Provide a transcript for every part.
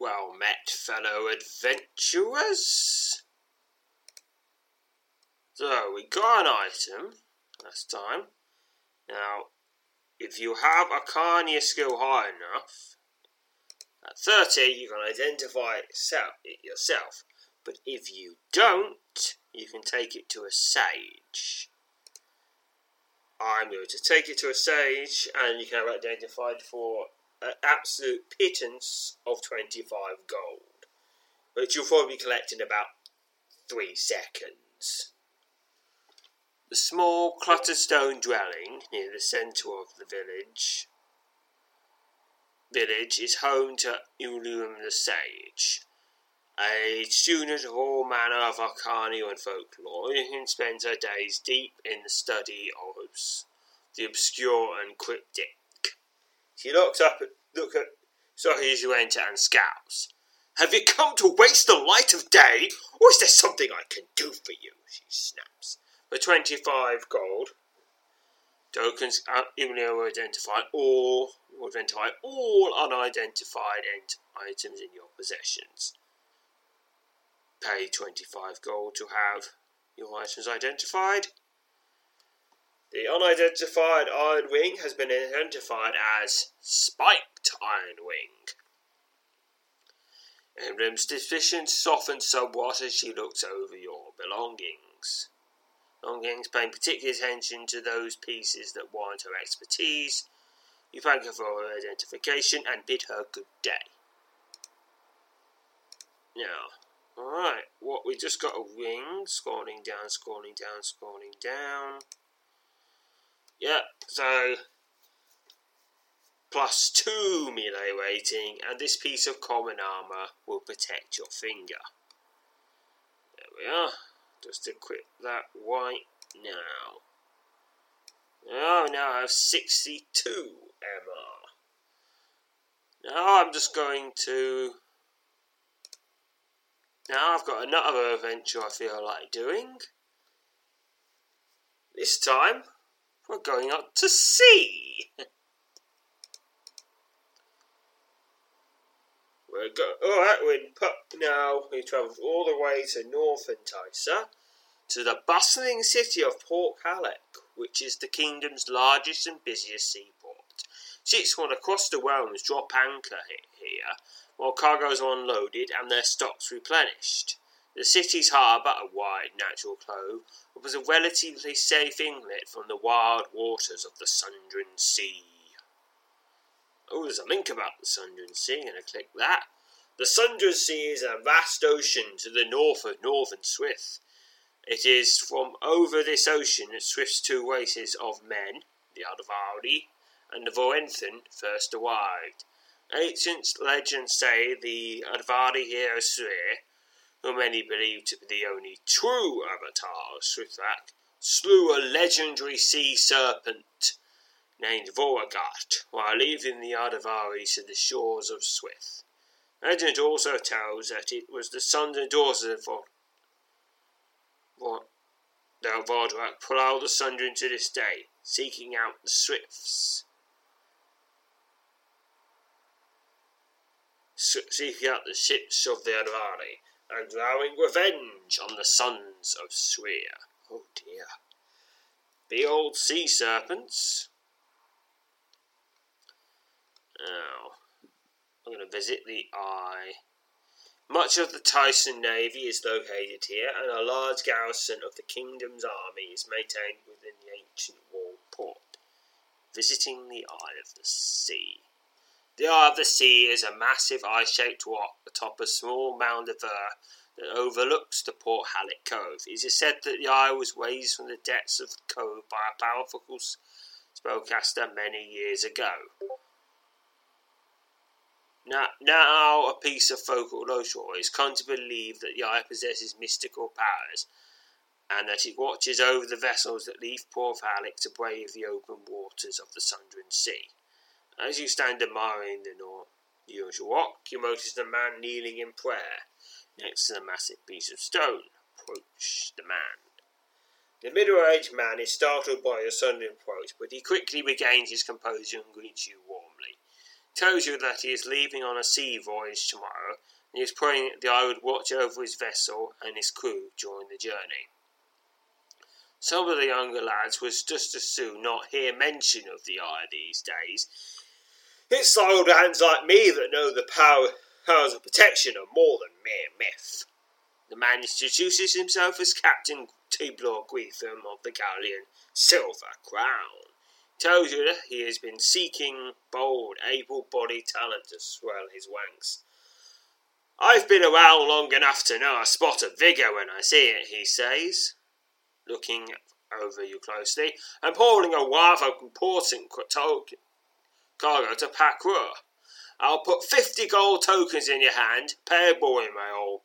Well met, fellow adventurers. So, we got an item last time. Now, if you have a Arcana skill high enough, at 30 you can identify it yourself. But if you don't, you can take it to a sage. I'm going to take it to a sage, and you can have identified for an absolute pittance of 25 gold, which you'll probably collect in about three seconds. The small cluttered stone dwelling near the centre of the village village is home to Uluum the Sage, a student of all manner of arcana and folklore, who spends her days deep in the study of the obscure and cryptic. She looks up at look at Sohi as you enter and scowls. Have you come to waste the light of day, or is there something I can do for you? She snaps. For twenty-five gold, tokens uh, Imlio will identify all identify all unidentified ent- items in your possessions. Pay twenty-five gold to have your items identified. The unidentified Iron Wing has been identified as Spiked Iron Wing. Emblem's suspicion softened somewhat as she looks over your belongings. Belongings paying particular attention to those pieces that warrant her expertise. You thank her for her identification and bid her good day. Now, alright, what we just got a ring, scrolling down, scrolling down, scrolling down. Yep, so plus two melee rating, and this piece of common armor will protect your finger. There we are. Just equip that white now. Oh, now I have 62 MR. Now I'm just going to. Now I've got another adventure I feel like doing. This time we're going out to sea. We're go. All right, we're put now. We travelled all the way to North Antissa, to the bustling city of Port Halleck, which is the kingdom's largest and busiest seaport. Ships want across the realms, drop anchor here, while cargoes are unloaded and their stocks replenished. The city's harbour, a wide natural cove, was a relatively safe inlet from the wild waters of the Sundren Sea. Oh, there's a link about the Sundren Sea, and I click that. The Sundren Sea is a vast ocean to the north of northern Swith. It is from over this ocean that Swith's two races of men, the Aldavari and the Voenthin, first arrived. Ancient legends say the Aldavari here are Swear, who many believe to be the only true avatar of Swithrak, slew a legendary sea serpent named Voragat while leaving the Aldavari to the shores of Swith. Legend also tells that it was the sons and daughters of Vod. Vod. Now Vodrak plough the Sundren to this day, seeking out the Swifts. Seeking out the ships of the Aldavari and vowing revenge on the sons of Swear. Oh dear. The old sea serpents. Now, I'm going to visit the eye. Much of the Tysan Navy is located here, and a large garrison of the kingdom's army is maintained within the ancient walled port. Visiting the Eye of the Sea. The Eye of the Sea is a massive eye-shaped rock atop a small mound of earth that overlooks the Port Halleck Cove. It is said that the eye was raised from the depths of the cove by a powerful spellcaster many years ago. Now, now a piece of folklore is come to believe that the eye possesses mystical powers, and that it watches over the vessels that leave Port Halleck to brave the open waters of the Sundering Sea. As you stand admiring the north, usual rock, you notice a man kneeling in prayer next to the massive piece of stone. Approach the man. The middle-aged man is startled by your sudden approach, but he quickly regains his composure and greets you warmly tells you that he is leaving on a sea voyage tomorrow, and he is praying that I would watch over his vessel and his crew during the journey. Some of the younger lads would just as soon not hear mention of the eye these days. It's old hands like me that know the power, powers of protection are more than mere myth. The man introduces himself as Captain Tibor Guitham of the galleon Silver Crown tells you that he has been seeking bold, able bodied talent to swell his ranks. I've been around long enough to know a spot of vigour when I see it, he says, looking over you closely, and pulling a rather important cargo to Pakrur. I'll put fifty gold tokens in your hand, payable when my old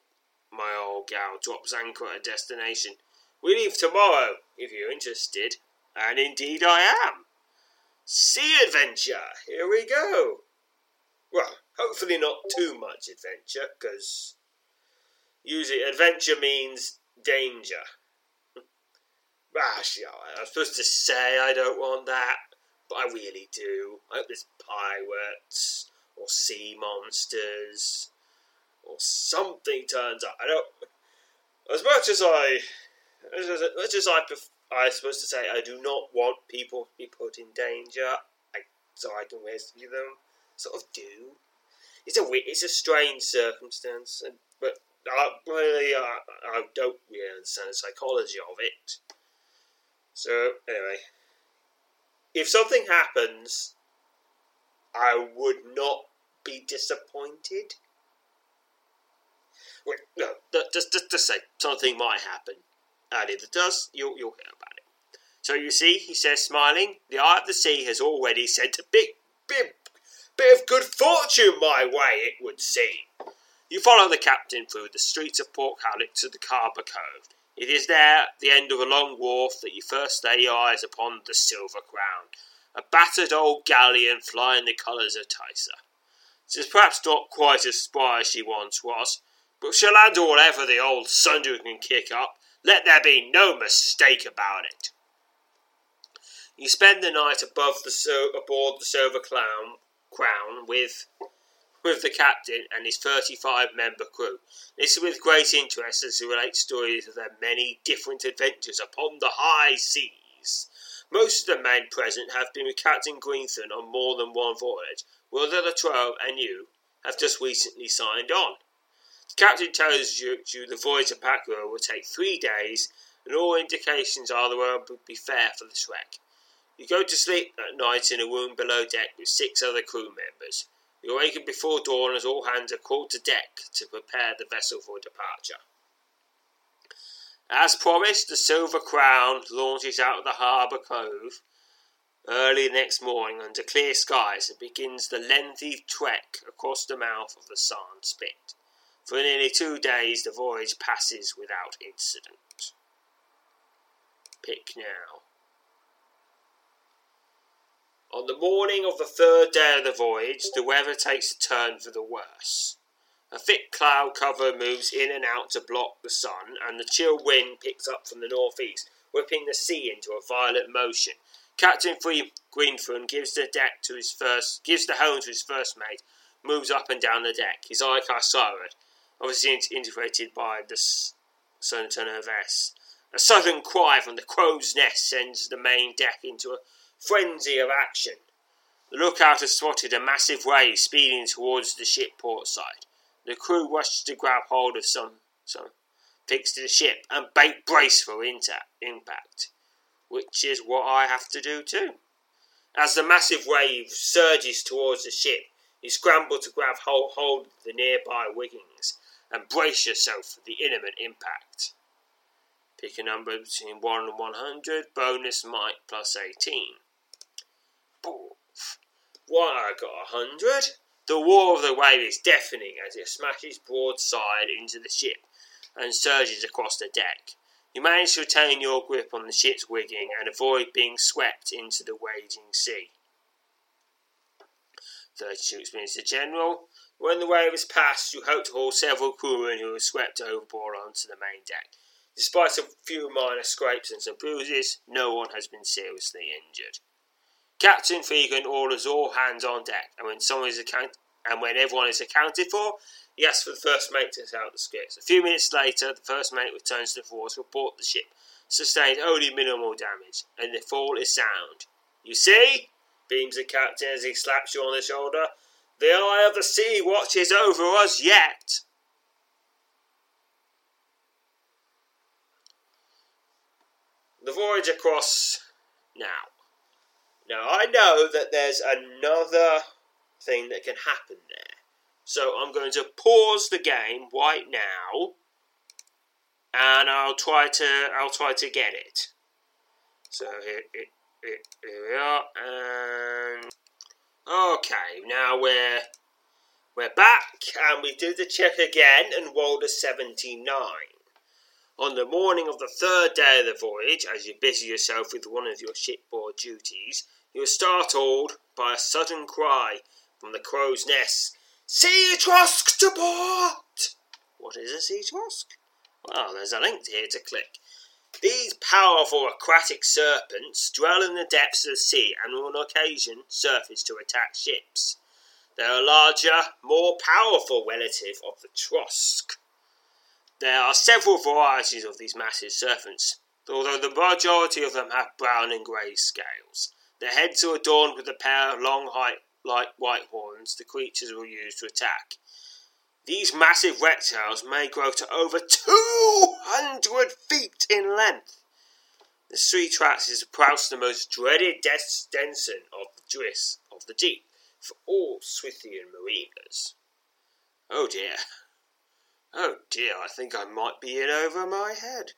my old gal drops anchor at a destination. We leave tomorrow, if you're interested, and indeed I am. Sea adventure! Here we go! Well, hopefully not too much adventure, because usually adventure means danger. Gosh, I was supposed to say I don't want that, I really do. I hope there's pirates, or sea monsters, or something turns up. I don't. As much as I. As, much as I prefer I'm supposed to say I do not want people to be put in danger, I, so I can rescue them. Sort of do. It's a it's a strange circumstance, and, but I really I don't really understand the psychology of it. So anyway, if something happens, I would not be disappointed. Wait, no, just, just, just say something might happen. And if it does, you'll, you'll hear about it. So you see, he says, smiling, the eye of the sea has already sent a big, big bit of good fortune my way, it would seem. You follow the captain through the streets of Port Halleck to the Harbour Cove. It is there, the end of a long wharf, that you first lay your eyes upon the Silver Crown, a battered old galleon flying the colours of Tysa. She is perhaps not quite as spry as she once was, but she'll handle whatever the old Sunder can kick up, let there be no mistake about it. You spend the night above the so- aboard the Silver Clown Crown with with the captain and his 35 member crew. Listen with great interest as he relates stories of their many different adventures upon the high seas. Most of the men present have been with Captain Greenthorn on more than one voyage, while the other twelve and you have just recently signed on. The captain tells you, you the voyage to Pakrur will take three days, and all indications are the world will be fair for this wreck. You go to sleep at night in a room below deck with six other crew members. You awaken before dawn as all hands are called to deck to prepare the vessel for departure. As promised, the Silver Crown launches out of the harbour cove early next morning under clear skies and begins the lengthy trek across the mouth of the sand Spit. For nearly two days the voyage passes without incident. Pick now. On the morning of the third day of the voyage, the weather takes a turn for the worse. A thick cloud cover moves in and out to block the sun, and the chill wind picks up from the northeast, whipping the sea into a violent motion. Captain Free Greenthorn gives the deck to his first, gives the helm to his first mate, moves up and down the deck, his eye cast skyward obviously integrated by the Sonatone of S. A sudden cry from the crow's nest sends the main deck into a frenzy of action. The lookout has spotted a massive wave speeding towards the ship port side. The crew rushes to grab hold of some, some fixed to the ship and bait brace for impact, which is what I have to do too. As the massive wave surges towards the ship, you scramble to grab hold, hold of the nearby wiggings and brace yourself for the imminent impact. Pick a number between 1 and 100, bonus might plus 18. What, I got a 100? The roar of the wave is deafening as it smashes broadside into the ship and surges across the deck. You manage to retain your grip on the ship's rigging and avoid being swept into the raging sea. 32 experience the general. When the wave has passed, you hope to haul several crewmen who are swept overboard onto the main deck. Despite a few minor scrapes and some bruises, no one has been seriously injured. Captain Fegan orders all hands on deck, and when someone is account- and when everyone is accounted for, he asks for the first mate to out the scripts. A few minutes later, the first mate returns to the fore to report the ship sustained only minimal damage, and the fall is sound. You see, beams the captain as he slaps you on the shoulder. The eye of the sea watches over us yet. The voyage across now. Now I know that there's another thing that can happen there. So I'm going to pause the game right now and I'll try to I'll try to get it. So here, here, here we are and okay now we're we're back and we do the check again and rolled a 79. On the morning of the third day of the voyage, as you busy yourself with one of your shipboard duties, you are startled by a sudden cry from the crow's nest Sea Trosk to port! What is a sea trosk? Well, there's a link here to click. These powerful aquatic serpents dwell in the depths of the sea and on occasion surface to attack ships. They are a larger, more powerful relative of the trosk. There are several varieties of these massive serpents, although the majority of them have brown and grey scales. Their heads are adorned with a pair of long, high like white horns the creatures will use to attack. These massive reptiles may grow to over 200 feet in length. The sea trosk is perhaps the most dreaded destination of the driss of the deep for all Swithian mariners. Oh dear. Oh dear, I think I might be in over my head.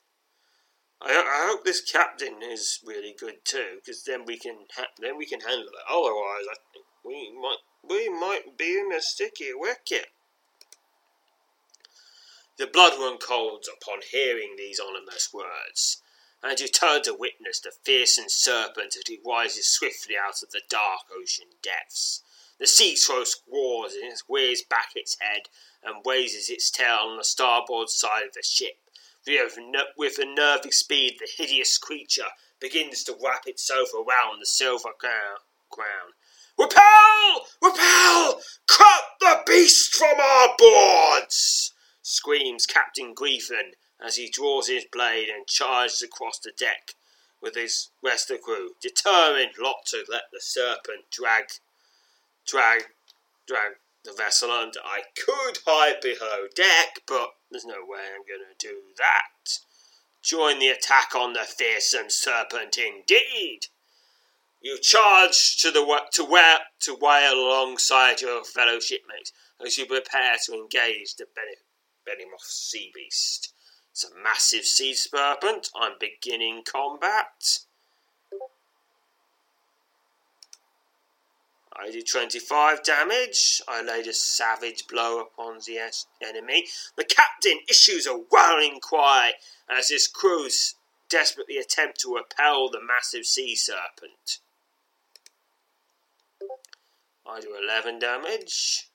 I, I hope this captain is really good too, because then we can ha- then we can handle it. Otherwise, I think we might we might be in a sticky wicket. The blood run cold upon hearing these ominous words, and you turn to witness the fearsome serpent as he rises swiftly out of the dark ocean depths. The sea trosk roars and it rears back its head and raises its tail on the starboard side of the ship. With a nervy speed, the hideous creature begins to wrap itself around the silver crown. Repel! Repel! Cut the beast from our boards! screams Captain Griffin as he draws his blade and charges across the deck with his rest of the crew, determined not to let the serpent drag, drag, drag the vessel under. I could hide below deck, but there's no way I'm going to do that. Join the attack on the fearsome serpent, indeed. You charge to the to where to wail alongside your fellow shipmates as you prepare to engage the behemoth sea beast. It's a massive sea serpent. I'm beginning combat. I do 25 damage. I laid a savage blow upon the enemy. The captain issues a wailing cry as his crews desperately attempt to repel the massive sea serpent. I do 11 damage.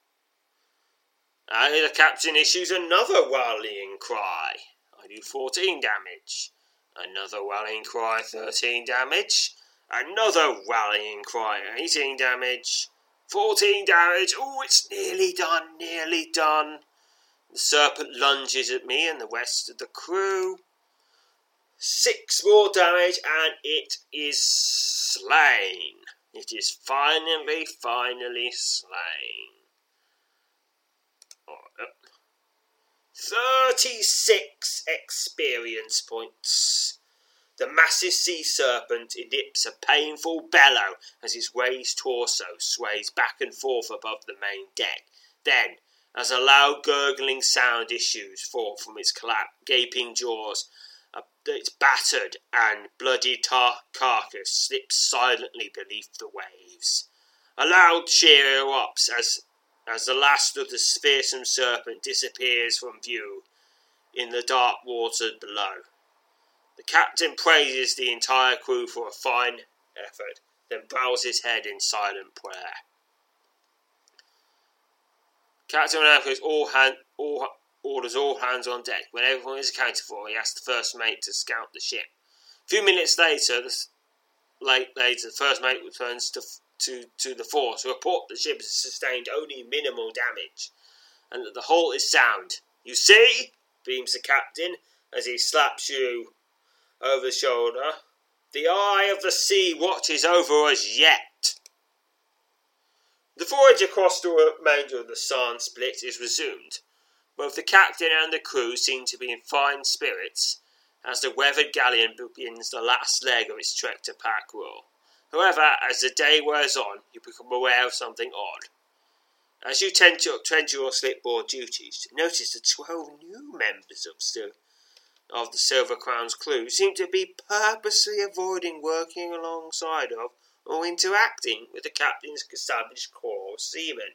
And the captain issues another rallying cry. I do 14 damage. Another rallying cry, 13 damage. Another rallying cry, 18 damage. 14 damage. Oh, it's nearly done, nearly done. The serpent lunges at me and the rest of the crew. Six more damage and it is slain. It is finally, finally slain. Uh, 36 experience points. The massive sea serpent emits a painful bellow as his raised torso sways back and forth above the main deck. Then, as a loud gurgling sound issues forth from its gaping jaws, its battered and bloody tar- carcass slips silently beneath the waves. A loud cheer erupts as, as the last of the fearsome serpent disappears from view in the dark water below. The captain praises the entire crew for a fine effort, then bows his head in silent prayer. Captain America all, hand, all orders all hands on deck. When everyone is accounted for, he asks the first mate to scout the ship. A few minutes later, the, late, later, the first mate returns to, to, to the fore to report the ship has sustained only minimal damage and that the hull is sound. You see, beams the captain as he slaps you over the shoulder. The eye of the sea watches over us yet. The voyage across the remainder of the San Split is resumed. Both the captain and the crew seem to be in fine spirits as the weathered galleon begins the last leg of its trek to Pakru. However, as the day wears on, you become aware of something odd. As you tend to, tend to your slipboard duties, notice the twelve new members of, of the Silver Crown's crew seem to be purposely avoiding working alongside of or interacting with the captain's established corps of seamen.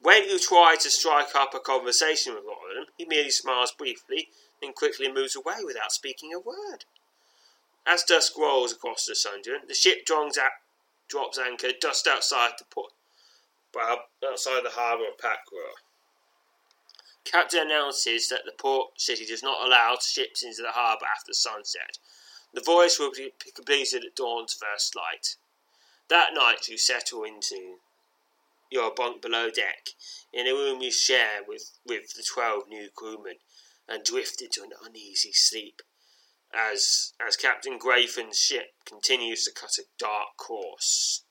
When you try to strike up a conversation with one of them, he merely smiles briefly, then quickly moves away without speaking a word. As dusk rolls across the Sunderland, the ship drops, drops anchor just outside the port, well, outside the harbour of Pakru. Captain announces that the port city does not allow ships into the harbour after sunset. The voyage will be completed at dawn's first light. That night you settle into your bunk below deck in a room you share with, with the twelve new crewmen and drift into an uneasy sleep as as Captain Grayfin's ship continues to cut a dark course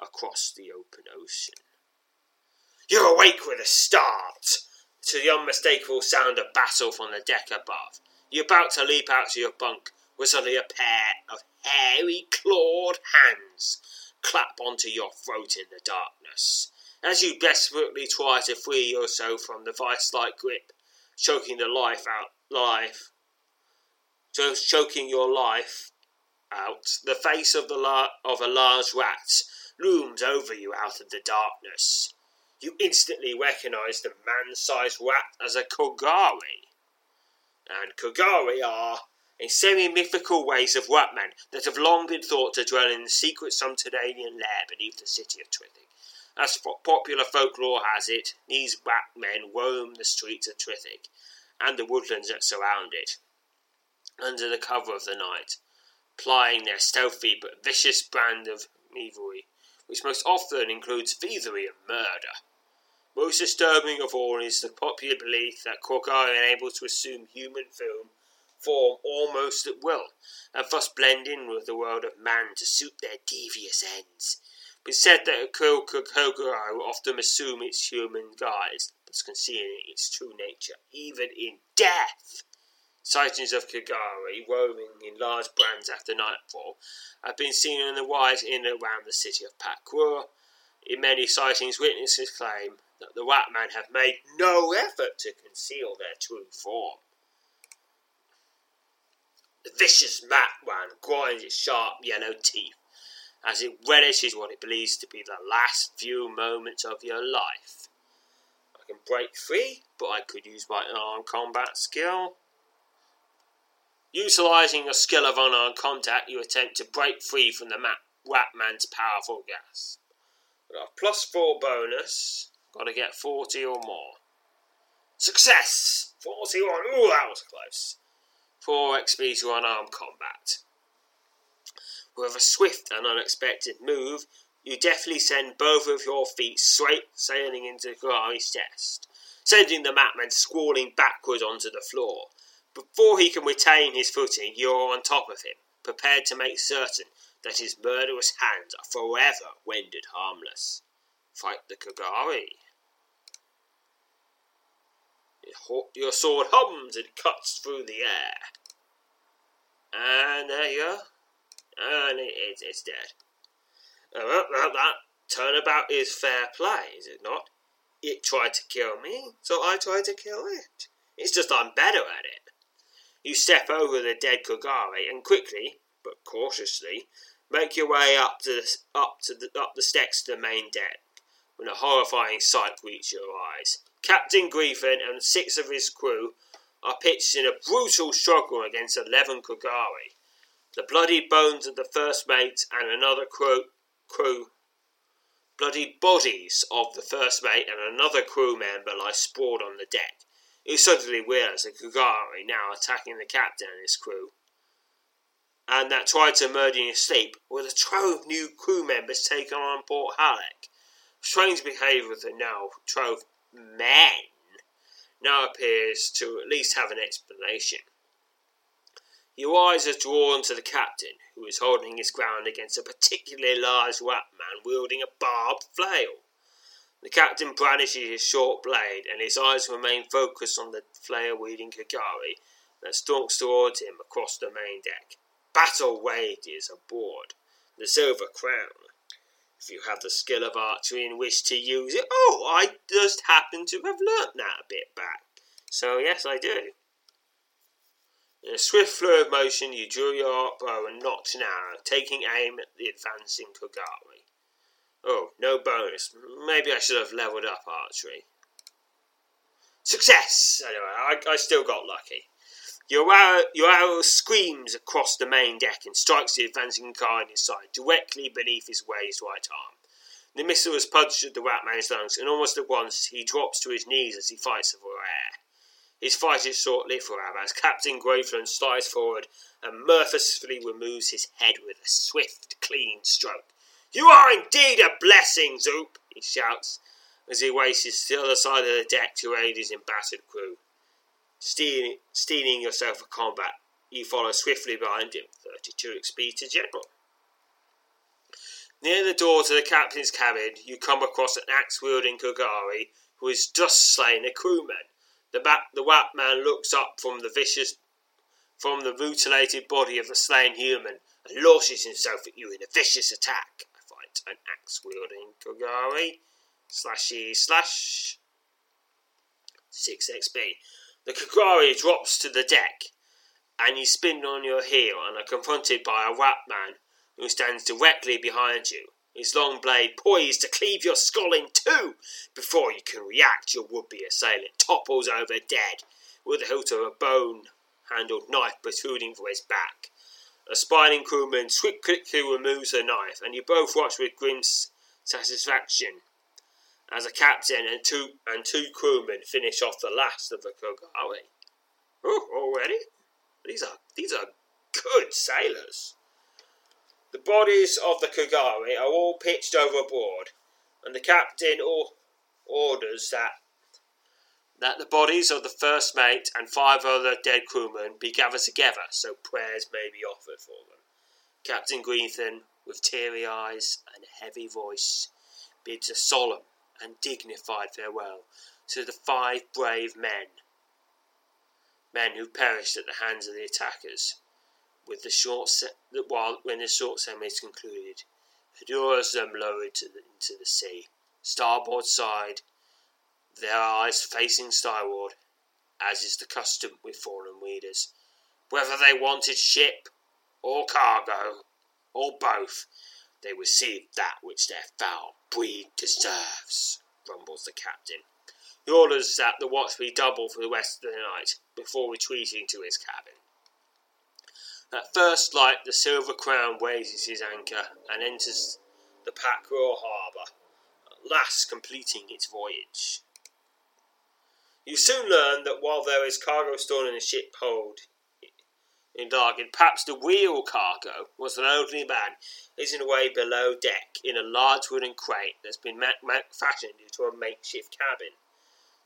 across the open ocean. You're awake with a start to the unmistakable sound of battle from the deck above. You're about to leap out to your bunk when suddenly a pair of hairy clawed hands clap onto your throat in the darkness. As you desperately try to free yourself from the vice-like grip, choking the life out, life, just choking your life out, the face of the la- of a large rat looms over you out of the darkness. You instantly recognize the man-sized rat as a Kogari. And Kogari are a semi-mythical race of ratmen that have long been thought to dwell in the secret subterranean lair beneath the city of Trithik. As popular folklore has it, these ratmen roam the streets of Trithik and the woodlands that surround it, under the cover of the night, plying their stealthy but vicious brand of thievery, which most often includes thievery and murder. Most disturbing of all is the popular belief that Kogari are able to assume human film form almost at will, and thus blend in with the world of man to suit their devious ends It is said that a Kokoro often assume its human guise, thus concealing its true nature, even in death. Sightings of Kogari roaming in large bands after nightfall have been seen in the wide in and around the city of Pakru. In many sightings, witnesses claim that the Ratmen have made no effort to conceal their true form. The vicious Matwan grinds its sharp yellow teeth as it relishes what it believes to be the last few moments of your life. I can break free, but I could use my unarmed combat skill. Utilizing your skill of unarmed contact, you attempt to break free from the map, Ratman's powerful gas. Got a plus four bonus. Got to get 40 or more. Success! 41. Ooh, that was close. 4 XP to unarmed combat. With a swift and unexpected move, you deftly send both of your feet straight sailing into Kogari's chest, sending the Matman squalling backwards onto the floor. Before he can retain his footing, you're on top of him, prepared to make certain that his murderous hands are forever rendered harmless. Fight the Kagari. Your sword hums and cuts through the air. And there you go. And it, it, it's dead. Uh, that, that turnabout is fair play, is it not? It tried to kill me, so I tried to kill it. It's just I'm better at it. You step over the dead Kagari and quickly, but cautiously, make your way up to the, up to the, up the steps to the main deck when a horrifying sight greets your eyes. Captain Griffin and six of his crew are pitched in a brutal struggle against eleven Kagari. The bloody bones of the first mate and another crew, crew bloody bodies of the first mate and another crew member lie sprawled on the deck. He suddenly realized that Kagari now attacking the captain and his crew, and that tried to murder in his sleep were the twelve new crew members taken on Port Halleck. Strange behaviour of the now twelve men now appears to at least have an explanation. Your eyes are drawn to the captain, who is holding his ground against a particularly large rat man wielding a barbed flail. The captain brandishes his short blade, and his eyes remain focused on the flail wielding Kagari that stalks towards him across the main deck. Battle wages aboard the Silver Crown. If you have the skill of archery and wish to use it, oh, I just happen to have learnt that a bit back. So, yes, I do. In a swift flow of motion, you drew your bow and nocked an arrow, taking aim at the advancing Kagari. Oh, no bonus. Maybe I should have levelled up archery. Success! Anyway, I, I still got lucky. Your arrow, screams across the main deck and strikes the advancing car in his side, directly beneath his raised right arm. The missile has punctured the rat man's lungs, and almost at once he drops to his knees as he fights for air. His fight is short-lived, however, as Captain Graveland slides forward and mercilessly removes his head with a swift, clean stroke. You are indeed a blessing, Zoop, he shouts as he races to the other side of the deck to aid his embattled crew. Stealing, yourself for combat, you follow swiftly behind him, 32 XP to General. Near the door to the captain's cabin, you come across an axe-wielding Kagari who has just slain a crewman. The, bat, the Wat man looks up from the vicious, from the mutilated body of the slain human and launches himself at you in a vicious attack. I fight an axe wielding Kagari. Slashy slash. 6 XP. The Kagari drops to the deck, and you spin on your heel and are confronted by a Wat man who stands directly behind you his long blade poised to cleave your skull in two. Before you can react, your would be assailant topples over dead, with the hilt of a bone handled knife protruding from his back. A spinning crewman quickly removes the knife, and you both watch with grim satisfaction as a captain and two and two crewmen finish off the last of the Kagari. Oh, already? These are these are good sailors. The bodies of the Kagari are all pitched overboard, and the captain or- orders that that the bodies of the first mate and five other dead crewmen be gathered together so prayers may be offered for them. Captain Greenton, with teary eyes and heavy voice, bids a solemn and dignified farewell to the five brave men, men who perished at the hands of the attackers with the short se- while when the short ceremony is concluded, adores them lowered the, into the sea, starboard side, their eyes facing skyward, as is the custom with fallen readers, whether they wanted ship or cargo or both. They received that which their foul breed deserves, grumbles the captain. He orders that the watch be doubled for the rest of the night before retreating to his cabin. At first light, the Silver Crown raises his anchor and enters the Packraw harbour, at last completing its voyage. You soon learn that while there is cargo stored in the ship hold in Dargin, perhaps the real cargo was an elderly man hidden away below deck in a large wooden crate that's been fashioned into a makeshift cabin.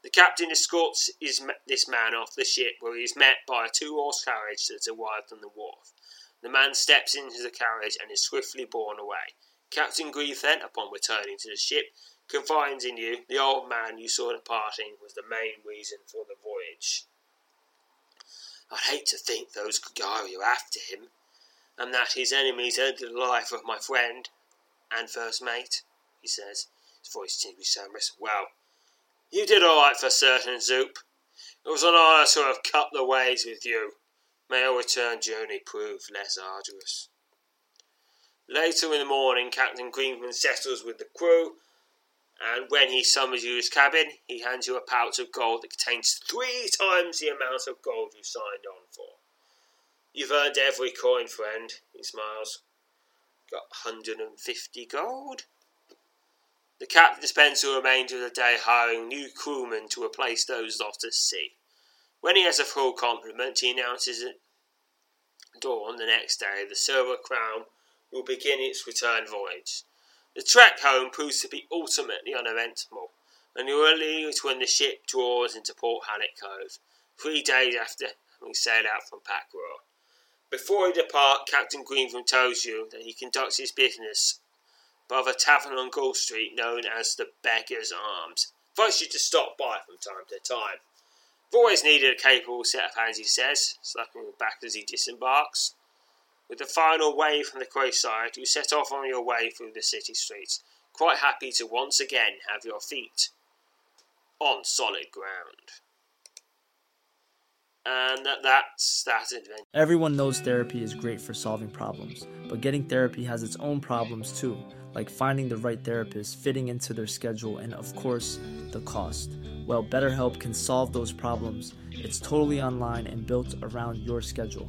The captain escorts his, this man off the ship, where he is met by a two horse carriage that's arrived on the wharf. The man steps into the carriage and is swiftly borne away. Captain Grieve then, upon returning to the ship, confides in you the old man you saw departing was the main reason for the voyage. I'd hate to think those Kagari are after him, and that his enemies ended the life of my friend and first mate, he says, his voice tingling sonorous. Well, you did all right for certain, Zoop. It was an honour to have cut the ways with you. May our return journey prove less arduous. Later in the morning, Captain Greenman settles with the crew, and when he summons you to his cabin, he hands you a pouch of gold that contains three times the amount of gold you signed on for. You've earned every coin, friend, he smiles. Got 150 gold? The captain spends the remainder of the day hiring new crewmen to replace those lost at sea. When he has a full complement, he announces at dawn the next day the Silver Crown will begin its return voyage. The trek home proves to be ultimately uneventful, and you will leave when the ship draws into Port Halleck Cove, three days after having sailed out from Packrell. Before he depart, Captain Greentham tells you that he conducts his business above a tavern on Gull Street known as the Beggar's Arms. Invites you to stop by from time to time. I've always needed a capable set of hands, he says, slapping back as he disembarks. With the final wave from the quayside, you set off on your way through the city streets, quite happy to once again have your feet on solid ground. And that, that's that adventure. Everyone knows therapy is great for solving problems, but getting therapy has its own problems too, like finding the right therapist, fitting into their schedule, and of course, the cost. Well, BetterHelp can solve those problems. It's totally online and built around your schedule.